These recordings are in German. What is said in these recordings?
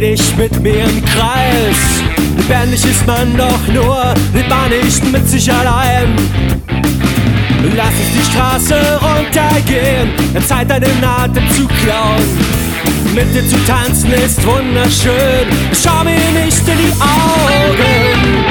dreh dich mit mir im Kreis. Lebendig ist man doch nur, lebt man nicht mit sich allein. Lass uns die Straße runtergehen, der Zeit deinen Atem zu klauen. Mit dir zu tanzen ist wunderschön, schau mir nicht in die Augen.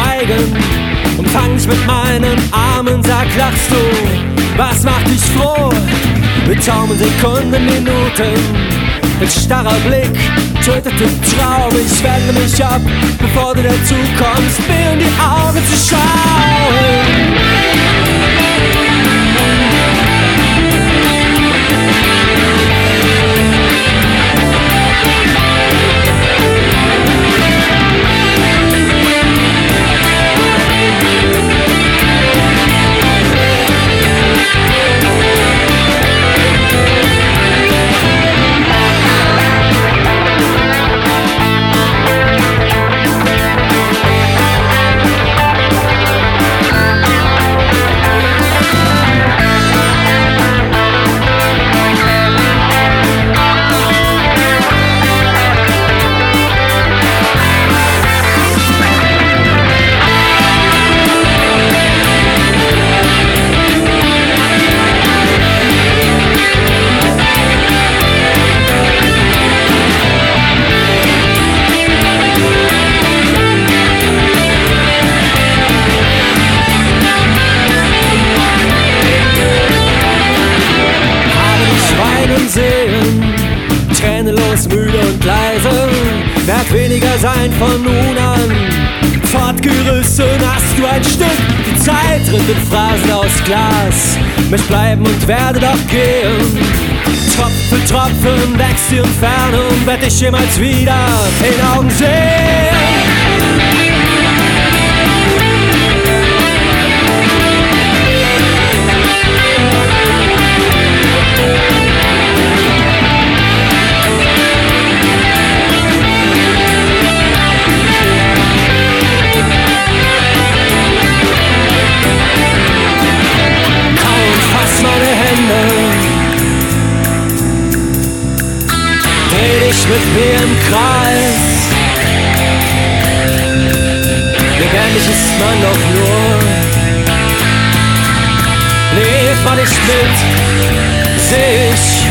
Zweigen. Umfang dich mit meinen Armen, sag, lachst du, was macht dich froh? Mit taumeln Sekunden, Minuten, ein starrer Blick tötet den Traum. Ich wende mich ab, bevor du dazu kommst, mir in die Augen zu schauen. Sein von nun an. Fortgerissen hast du ein Stück, die Zeit rinnt in Phrasen aus Glas. Mich bleiben und werde doch gehen. Tropfen Tropfen wächst die Entfernung, werd ich jemals wieder in Augen sehen. Mit mir im Kreis. Lebendig ist man doch nur, lebt man nicht mit sich